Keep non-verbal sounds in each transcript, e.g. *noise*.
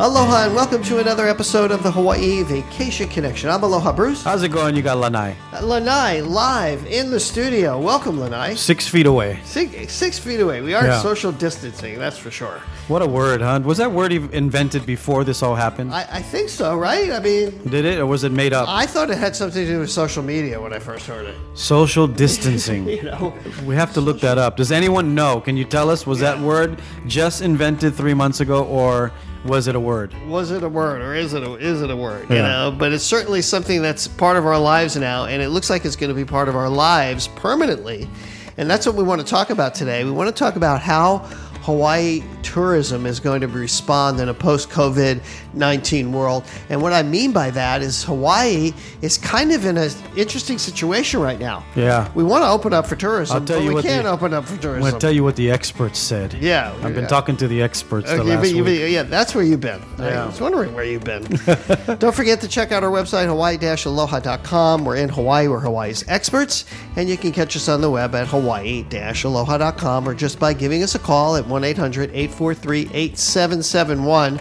Aloha and welcome to another episode of the Hawaii Vacation Connection. I'm Aloha Bruce. How's it going? You got Lanai. Lanai live in the studio. Welcome, Lanai. Six feet away. Six, six feet away. We are Yeah. social distancing, that's for sure. What a word, huh? Was that word ev- invented before this all happened? I, I think so, right? I mean, Did it, or was it made up? I thought it had something to do with social media when I first heard it. Social distancing. *laughs* You know, We have to look that up. Does anyone know? Can you tell us? Was that word just invented three months ago, or was it a word? was it a word or is it a, is it a word? You know, but it's certainly something that's part of our lives now, and it looks like it's going to be part of our lives permanently. And that's what we want to talk about today. We want to talk about how Hawaii tourism is going to respond in a post COVID 19 world. And what I mean by that is Hawaii is kind of in an interesting situation right now. Yeah. We want to open up for tourism, I'll tell but you we can't the- open up for I'm tourism. going to tell you what the experts said. Yeah, I've been yeah. talking to the experts the last you- week. yeah, that's where you've been. Yeah. I was wondering where you've been. *laughs* Don't forget to check out our website, hawaii-aloha.com. We're in Hawaii. We're Hawaii's experts. And you can catch us on the web at hawaii-aloha.com or just by giving us a call at 1-800-843-8771.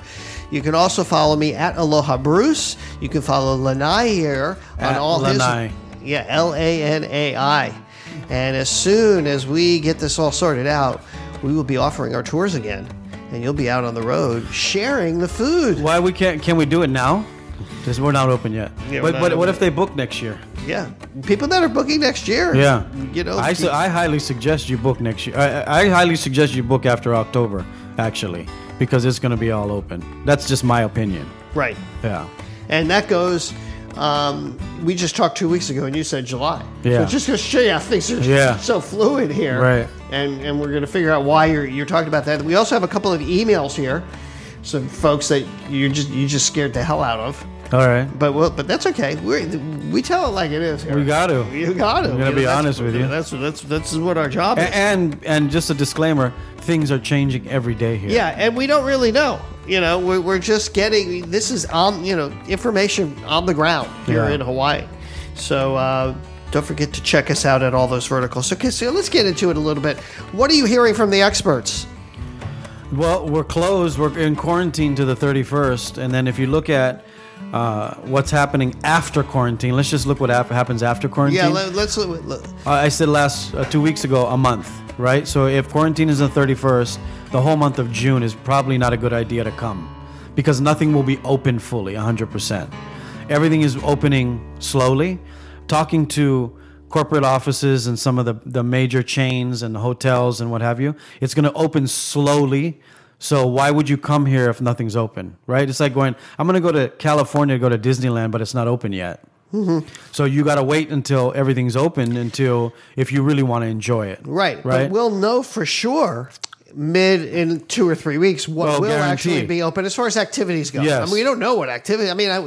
You can also follow me at Aloha Bruce. You can follow Lanai here on At all Lanai. his... Yeah, L-A-N-A-I. And as soon as we get this all sorted out, we will be offering our tours again. And you'll be out on the road sharing the food. Why we can't? Can we do it now? Because we're not open yet. Yeah, we're but not but what open. if they book next year? Yeah. People that are booking next year. Yeah. You know, I, su- I highly suggest you book next year. I, I I highly suggest you book after October, actually, because it's going to be all open. That's just my opinion. right. Yeah. And that goes. Um, we just talked two weeks ago, and you said July. Yeah. So just to show you how things are Yeah. so fluid here. Right. And and we're going to figure out why you're you're talking about that. We also have a couple of emails here, some folks that you just you just scared the hell out of. All right. But well, but that's okay. We we tell it like it is. Here. We got to. You got to. I'm gonna be honest with you. That's that's that's what our job is. And and just a disclaimer: things are changing every day here. Yeah, and we don't really know. You know, we're, we're just getting this is on you know information on the ground here Yeah. in Hawaii. So uh, don't forget to check us out at all those verticals. Okay, so let's get into it a little bit. What are you hearing from the experts? Well, we're closed. We're in quarantine to the 31st, and then if you look at uh, what's happening after quarantine, let's just look what hap- happens after quarantine. Yeah, let, let's. Let, Uh, I said last uh, two weeks ago a month, right? So if quarantine is the 31st, the whole month of June is probably not a good idea to come because nothing will be open fully, 100%. Everything is opening slowly. Talking to corporate offices and some of the, the major chains and hotels and what have you, it's going to open slowly. So why would you come here if nothing's open, right? It's like going, I'm going to go to California to go to Disneyland, but it's not open yet. Mm-hmm. So you got to wait until everything's open until if you really want to enjoy it. right, Right. But we'll know for sure mid in two or three weeks what Well, will actually be open as far as activities go. Yes. I mean, we don't know what activity. I mean, I,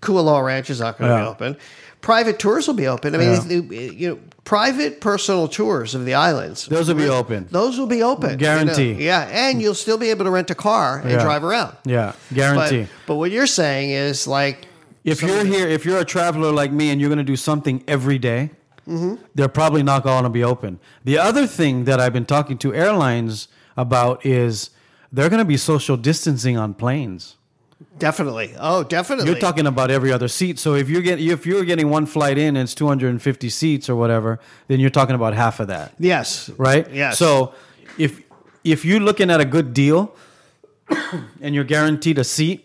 Kualoa Ranch is not going to be open. Private tours will be open. I mean, Yeah. you know, private personal tours of the islands. Those will be open. Those will be open. you know. Guarantee. Yeah, and you'll still be able to rent a car and Yeah. drive around. Yeah, But, guarantee. but what you're saying is like if you're here, if you're a traveler like me and you're going to do something every day, Mm-hmm. they're probably not going to be open. The other thing that I've been talking to airlines about is they're going to be social distancing on planes. definitely. Oh, definitely. You're talking about every other seat. So if you're getting if you're getting one flight in and it's 250 seats or whatever, then you're talking about half of that. Yes. right? Yes. So if if you're looking at a good deal *coughs* and you're guaranteed a seat,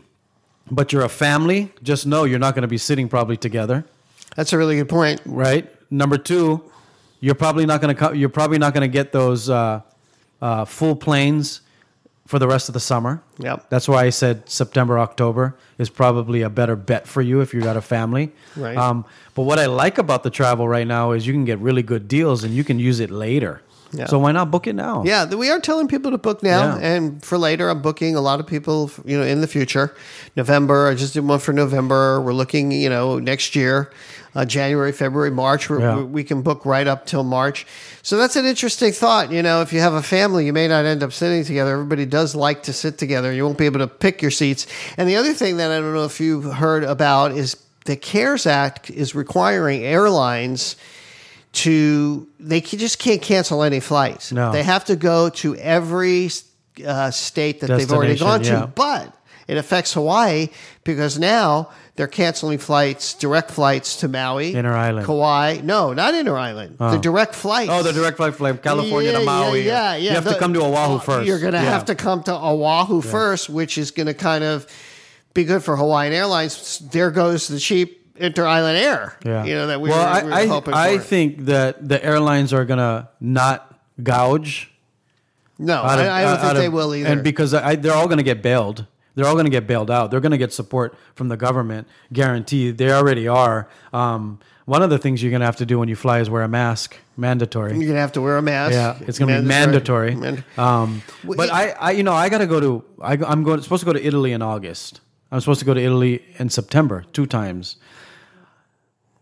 but you're a family, just know you're not going to be sitting probably together, That's a really good point. right? Number two, you're probably not going to you're probably not going to get those uh, uh, full planes for the rest of the summer. Yep. That's why I said September, October is probably a better bet for you if you got a family. Right. Um, but what I like about the travel right now is you can get really good deals and you can use it later. Yeah. So why not book it now? Yeah, we are telling people to book now, Yeah. and for later, I'm booking a lot of people, you know, in the future. November, I just did one for November. We're looking, you know, next year, uh, January, February, March. We're, Yeah. we we can book right up till March. So that's an interesting thought. You know, if you have a family, you may not end up sitting together. Everybody does like to sit together. You won't be able to pick your seats. And the other thing that I don't know if you've heard about is the CARES Act is requiring airlines to they just can't cancel any flights. No. They have to go to every uh, state that they've already gone to. Yeah. But It affects Hawaii because now they're canceling flights, direct flights to Maui, Inner island. Kauai. No, not Inner island. The direct flights. Oh, the direct flight from California Yeah, to Maui. Yeah, yeah. yeah. You have to come to Oahu first. You're going to Yeah. have to come to Oahu first, which is going to kind of be good for Hawaiian Airlines. There goes the cheap inter island air. Yeah. You know that we well, were, I, we were I, hoping I for. think that the airlines are gonna not gouge. no, out of- I, I don't out think of- they will either. And because I, they're all gonna get bailed. They're all gonna get bailed out. They're gonna get support from the government, guaranteed. They already are. Um, one of the things you're gonna have to do when you fly is wear a mask, mandatory. You're gonna have to wear a mask. Yeah, it's gonna be mandatory. Mand- Um, Well, but it- I, I, you know, I gotta go to. I, I'm going supposed to go to Italy in August. I'm supposed to go to Italy in September two times.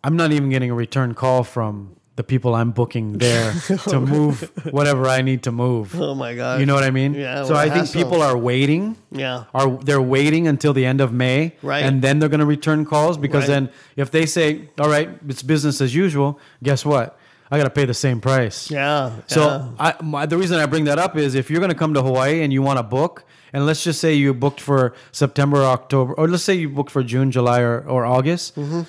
I'm not even getting a return call from the people I'm booking there *laughs* to move whatever I need to move. Oh my god. You know what I mean? Yeah, So I think hassle. people are waiting. Yeah. Are they're waiting until the end of May, Right. And then they're going to return calls because Right. then if they say, "All right, it's business as usual," guess what? I got to pay the same price. Yeah. So yeah. I, my, the reason I bring that up is if you're going to come to Hawaii and you want to book, and let's just say you booked for September, October, or let's say you booked for June, July, or, or August, Mm-hmm.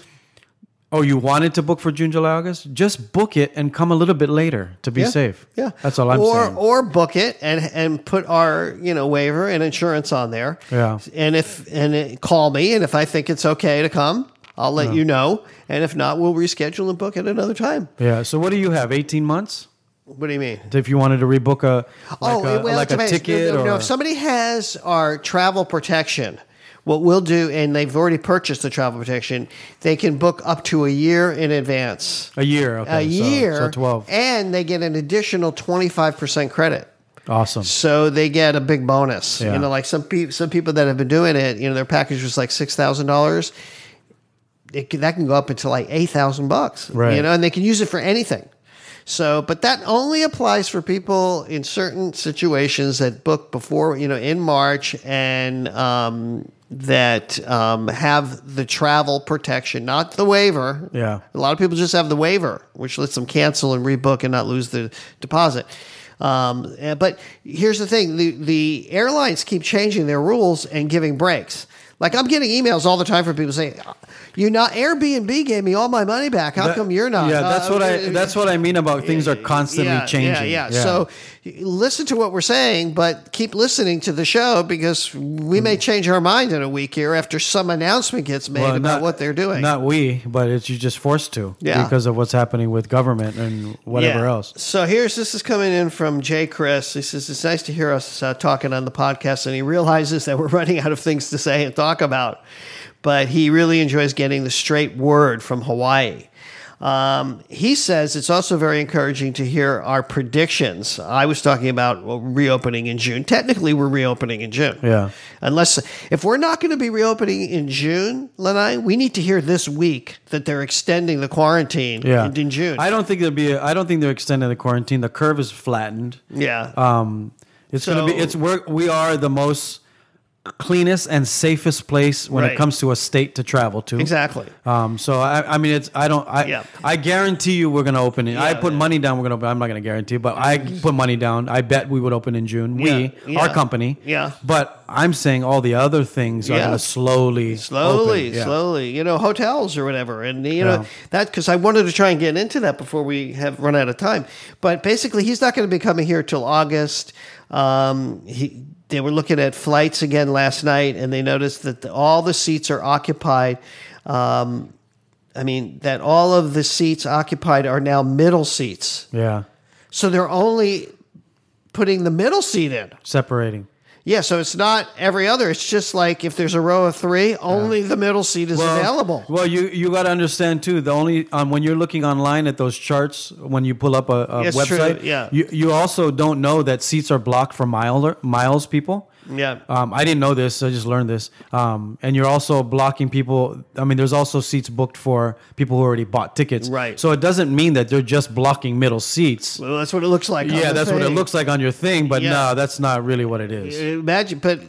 Or you wanted to book for June, July, August, just book it and come a little bit later to be Yeah. safe. Yeah, That's all I'm or, saying. Or book it and and put our you know waiver and insurance on there. Yeah. and if and it, call me, and if I think it's okay to come, I'll let you know. And if not, we'll reschedule and book it another time. yeah. So what do you have? 18 months? What do you mean? If you wanted to rebook a like oh, a, it- well, like a ticket No, no, or if somebody has our travel protection, what we'll do, and they've already purchased the travel protection, they can book up to a year in advance. a year, A okay, so- year, so 12. and they get an additional twenty five percent credit. Awesome. So they get a big bonus. Yeah. You know, like some people, some people that have been doing it, you know, their package was like six thousand dollars. It can, that can go up into like eight thousand bucks. Right. You know, and they can use it for anything. So, but that only applies for people in certain situations that book before, you know, in March and um, that um, have the travel protection, not the waiver. Yeah. A lot of people just have the waiver, which lets them cancel and rebook and not lose the deposit. Um, eh, but here's the thing: the the airlines keep changing their rules and giving breaks. Like I'm getting emails all the time from people saying, "You not Airbnb gave me all my money back. How That- come you're not?" Yeah, that's Uh, what I *laughs* that's what I mean about things are constantly yeah, changing. Yeah, yeah, So y- listen to what we're saying, but keep listening to the show because we may change our mind in a week here after some announcement gets made Well, about not- what they're doing. Not we, but it's you're just forced to Yeah. because of what's happening with government and whatever Yeah. else. So here's this is coming in from Jay Chris. He says it's nice to hear us uh, talking on the podcast, and he realizes that we're *laughs* running out of things to say and talk about, but he really enjoys getting the straight word from Hawaii. Um, he says it's also very encouraging to hear our predictions. I was talking about well, reopening in June. Technically, we're reopening in June. Yeah. Unless, if we're not going to be reopening in June, Lanai, we need to hear this week that they're extending the quarantine Yeah, in, in June. I don't think there'll be. A, I don't think they're extending the quarantine. The curve is flattened. yeah. Um, it's gonna be. It's we're, we are the most cleanest and safest place when Right. it comes to a state to travel to. Exactly. Um, so I, I mean, it's I don't I Yeah. I guarantee you we're gonna open it. I put yeah. money down. We're gonna open. I'm not gonna guarantee, but I put money down. I bet we would open in June. We, Yeah, yeah. our company. Yeah. But I'm saying all the other things are Yeah. gonna slowly, slowly. Yeah. slowly, you know, hotels or whatever. And, you know, Yeah. that because I wanted to try and get into that before we have run out of time. But basically, he's not going to be coming here till August. Um, he, they were looking at flights again last night and they noticed that the, all the seats are occupied. Um, I mean, that all of the seats occupied are now middle seats. Yeah. So they're only putting the middle seat in. Separating. Yeah, so it's not every other. It's just like if there's a row of three, only the middle seat is available. Well, you you got to understand too. The only um, when you're looking online at those charts, when you pull up a, a true, website, yeah. you you also don't know that seats are blocked for mile miles people. Yeah. Um, I didn't know this. I just learned this. Um, and you're also blocking people. I mean, there's also seats booked for people who already bought tickets. Right. So it doesn't mean that they're just blocking middle seats. Well, that's what it looks like. on yeah, that's what it looks like on your thing, but Yeah. no, that's not really what it is. Imagine, but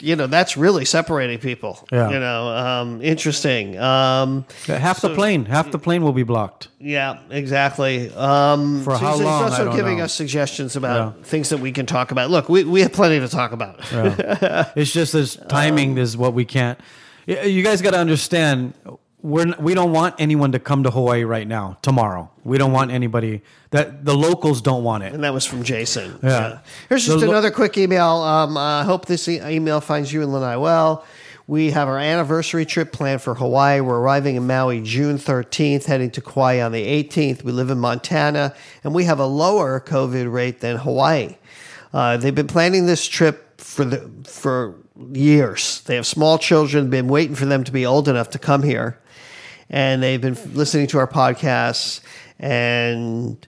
you know that's really separating people. Yeah. You know, um, interesting. Um, half the plane, half the plane will be blocked. yeah, exactly. Um, For how he's long, also I don't giving know. us suggestions about Yeah. things that we can talk about. Look, we, we have plenty to talk about. *laughs* It's just this timing is what we can't. You guys got to understand. We're we don't want anyone to come to Hawaii right now. Tomorrow, we don't want anybody that the locals don't want it. And that was from Jason. Yeah. Here's just The lo- another quick email. Um, I hope this e- email finds you and Lanai well. We have our anniversary trip planned for Hawaii. We're arriving in Maui June 13th, heading to Kauai on the 18th. We live in Montana, and we have a lower COVID rate than Hawaii. Uh, they've been planning this trip for the for years. They have small children, been waiting for them to be old enough to come here, and they've been listening to our podcasts. And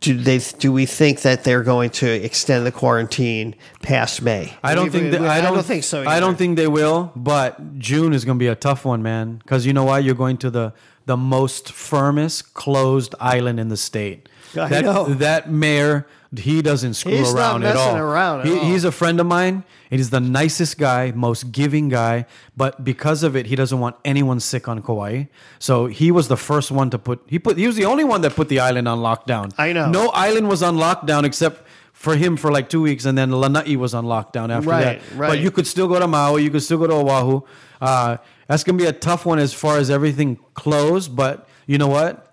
do they do we think that they're going to extend the quarantine past May? I don't think that, we- I, don't, think so. I don't think they will. But June is going to be a tough one, man. Because you know why? You're going to the the most firmest closed island in the state. *laughs* I that, know. that mayor, he doesn't screw He's not around at messing all. around at He- all. He's a friend of mine. and He's the nicest guy, most giving guy. But because of it, he doesn't want anyone sick on Kauai. So he was the first one to put. He put. He was the only one that put the island on lockdown. I know. No island was on lockdown except for him for like two weeks, and then Lanai was on lockdown after Right, that. right. But you could still go to Maui. You could still go to Oahu. Uh, that's gonna be a tough one as far as everything closed. But you know what?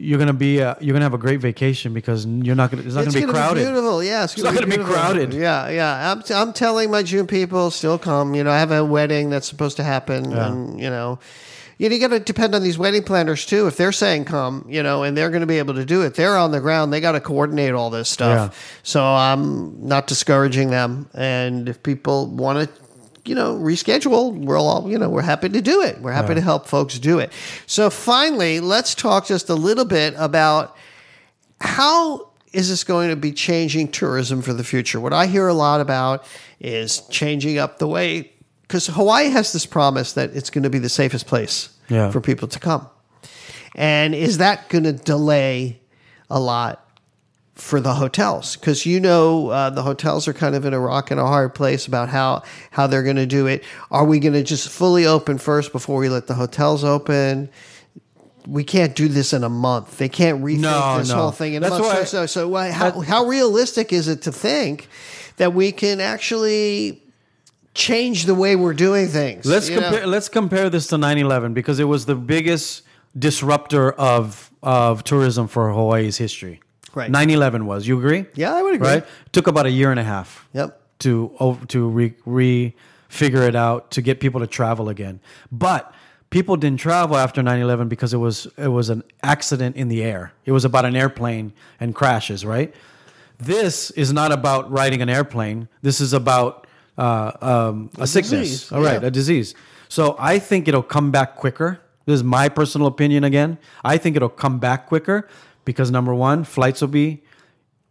You're gonna be uh, you're gonna have a great vacation because you're not gonna it's not It's gonna be gonna crowded. beautiful, yeah. It's, It's not gonna be crowded. Yeah, yeah. I'm, I'm telling my June people still come. You know, I have a wedding that's supposed to happen, and you know, you, know, you got to depend on these wedding planners too. If they're saying come, you know, and they're going to be able to do it, they're on the ground. They got to coordinate all this stuff. Yeah. So I'm not discouraging them, and if people want to. You know, reschedule. We're all, you know, we're happy to do it. We're happy to help folks do it. So finally, let's talk just a little bit about how is this going to be changing tourism for the future? What I hear a lot about is changing up the way, because Hawaii has this promise that it's going to be the safest place Yeah. for people to come. And is that going to delay a lot for the hotels? Because you know uh, the hotels are kind of in a rock and a hard place about how, how they're going to do it. Are we going to just fully open first before we let the hotels open? we can't do this in a month. They can't rethink No, this no. whole thing in That's a month. why- so, so, so why- how, how realistic is it to think that we can actually change the way we're doing things? Let's you know? compare. Let's compare this to 9/11 because it was the biggest disruptor of of tourism for Hawaii's history. Right. 9/11 was. You agree? Yeah, I would agree. Right. Took about a year and a half. Yep. To to re, re figure it out to get people to travel again, but. People didn't travel after 9/11 because it was it was an accident in the air. It was about an airplane and crashes, right? This is not about riding an airplane. This is about uh, um, a, sickness. disease, All right, yeah. a disease. So I think it'll come back quicker. This is my personal opinion again. I think it'll come back quicker because number one, flights will be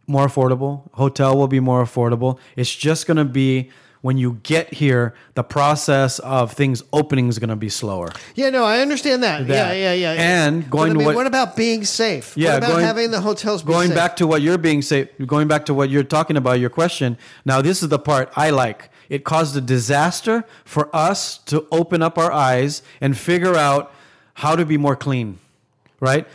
more affordable, hotel will be more affordable. It's just going to be when you get here, the process of things opening is going to be slower. Yeah, no, I understand that. That. Yeah, yeah, yeah. And going I to what- what about being safe? Yeah, what about going- having the hotels be Going safe? back to what you're being safe. going back to what you're talking about, your question. Now, this is the part I like. It caused a disaster for us to open up our eyes and figure out how to be more clean. Right?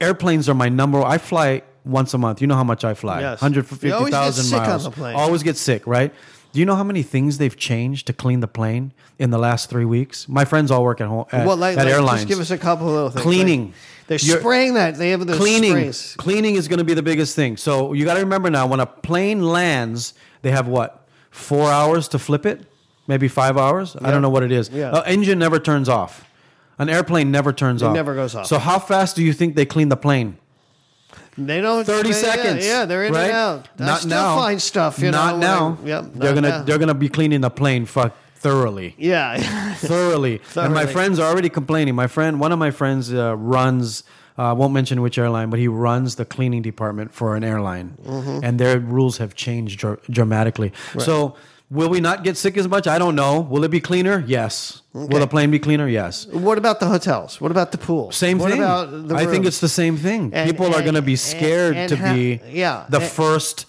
Airplanes are my number. I fly once a month. You know how much I fly? Yes. Hundred You fifty always get thousand sick on miles. the plane. Always get sick. Right? Do you know how many things they've changed to clean the plane in the last three weeks? My friends all work at home at, well, like, at like, airlines. Just give us a couple of little things. Cleaning. Like, they're spraying that. They have those cleaning sprays. cleaning is going to be the biggest thing so you got to remember now when a plane lands they have what four hours to flip it maybe five hours i don't know what it is Yeah. An engine never turns off an airplane never turns off It never goes off. so how fast do you think they clean the plane They don't. 30 they- yeah, seconds Yeah, they're in right? and out. I not still now find stuff. You not know, when now I- yep. they're not gonna now. they're gonna be cleaning the plane fuck thoroughly Yeah. *laughs* thoroughly. And my Thoroughly. friends are already complaining. My friend, one of my friends, uh, runs. uh, I won't mention which airline, but he runs the cleaning department for an airline, Mm-hmm. and their rules have changed dr- dramatically. So, will we not get sick as much? I don't know. Will it be cleaner? Yes. Will the plane be cleaner? Yes. what about the hotels? What about the pool? Same what thing. About the I think it's the same thing. And- People are going to be scared and to ha- be yeah, the and- first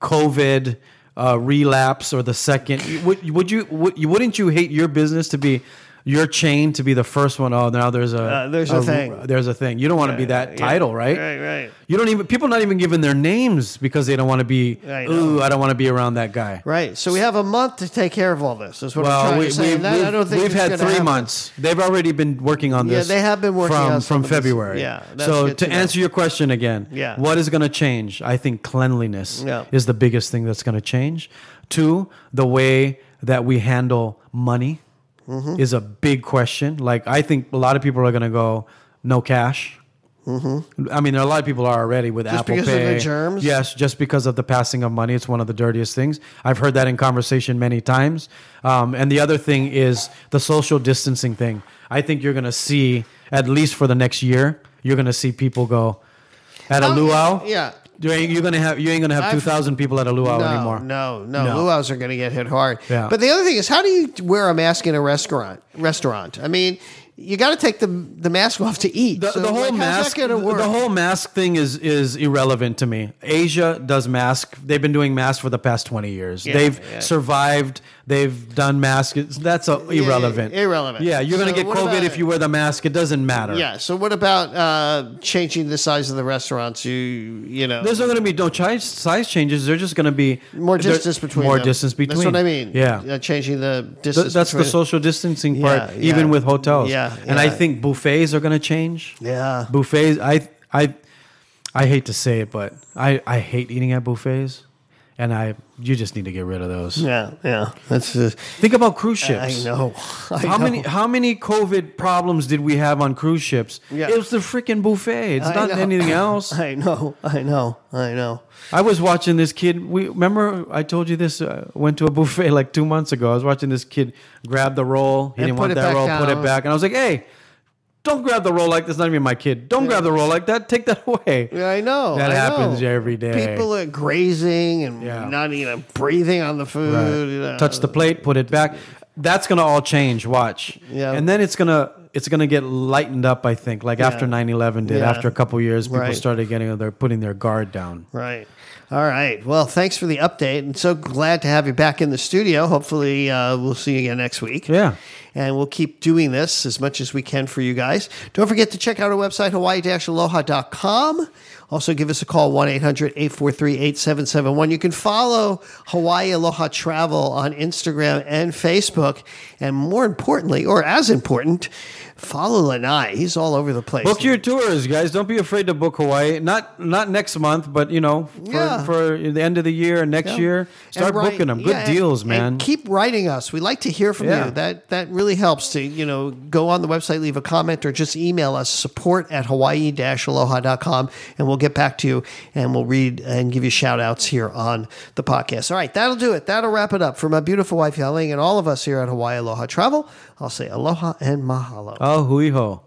COVID uh, relapse or the second. Would, would you would, you wouldn't you hate your business to be your chained to be the first one? Oh, now there's a Uh, there's a thing. There's a thing. You don't want to be that Yeah. title, right? Right, right. You don't even people not even giving their names because they don't want to be. I. Ooh, I don't want to be around that guy. Right. So we have a month to take care of all this. Is what I'm Well, trying we, to say. we've, And that, I don't think we've had three happen. months. They've already been working on this. Yeah, they have been working from from of this. February. Yeah, So to answer your question again, Yeah. what is going to change? I think cleanliness Yeah. is the biggest thing that's going to change. Two, the way that we handle money Mm-hmm. is a big question. Like I think a lot of people are going to go no cash. I mean, there are a lot of people are already with Mm-hmm. Just Apple because of Pay. the germs? Yes, just because of the passing of money. It's one of the dirtiest things. I've heard that in conversation many times. Um, and the other thing is the social distancing thing. I think you're going to see, at least for the next year, you're going to see people go at a Oh, luau. yeah. You ain't, you're gonna have you ain't gonna have I've- two thousand people at a luau no, anymore. No, no, No. luau's are to get hit hard. Yeah. But the other thing is, how do you wear a mask in a restaurant? Restaurant. I mean, you got to take the the mask off to eat. The, So, the whole like, mask, work? the whole mask thing is is irrelevant to me. Asia does mask. They've been doing masks for the past twenty years. Yeah, they've yeah. survived. They've done masks. That's a, irrelevant. irrelevant. Yeah, you're gonna get COVID if you wear the mask. It doesn't matter. yeah. So what about uh, changing the size of the restaurants? You you know, There's not going to be no chi- size changes. They're just going to be more distance between more them. distance between. That's what I mean. Yeah. Uh, changing the Th- distance. that's the social distancing part, Yeah, yeah. even with hotels. Yeah, and I think buffets are going to change. Yeah. buffets. I I I hate to say it, but I I hate eating at buffets, and I you just need to get rid of those. Yeah, yeah. That's. Uh, Think about cruise ships. I know. *laughs* I How know. many how many COVID problems did we have on cruise ships? Yeah. It was the freaking buffet. It's I not know. anything *laughs* else. I know. I know. I know. I was watching this kid. We remember I told you this. Uh, went to a *laughs* buffet like two months ago. I was watching this kid grab the roll. He And didn't want that roll. Put it back, and I was like, "Hey, don't grab the roll like that's not even my kid. Don't grab the roll like that. Take that *laughs* away." Yeah, I know. That I happens know. every day. People are grazing and Yeah. not even breathing on the food. Right. you know. Touch the plate, put it back. That's gonna all change. Watch. Yeah. And then it's gonna it's gonna get lightened up. I think like after 9-11 did. Yeah. After a couple years, people Right. started getting their putting their guard down. Right. All right. Well, thanks for the update, and so glad to have you back in the studio. Hopefully, uh, we'll see you again next week. Yeah. And we'll keep doing this as much as we can for you guys. Don't forget to check out our website, hawaii-aloha.com. Also, give us a call, 1 800 843 8771. You can follow Hawaii Aloha Travel on Instagram and Facebook. And more importantly, or as important, follow Lanai. He's all over the place. Book your tours, guys. Don't be afraid to book Hawaii. Not not next month, but you know, for, Yeah. for the end of the year, and next Yeah. year, start write- booking them. Good yeah, and- deals, man. And keep writing us. We like to hear from you. That that really helps to, you know, go on the website, leave a comment, or just email us support at hawaii-aloha.com and we'll get back to you and we'll read and give you shout outs here on the podcast. All right, that'll do it. That'll wrap it up. For my beautiful wife Yaling and all of us here at Hawaii Aloha Travel, I'll say aloha and mahalo. oh, hui hou.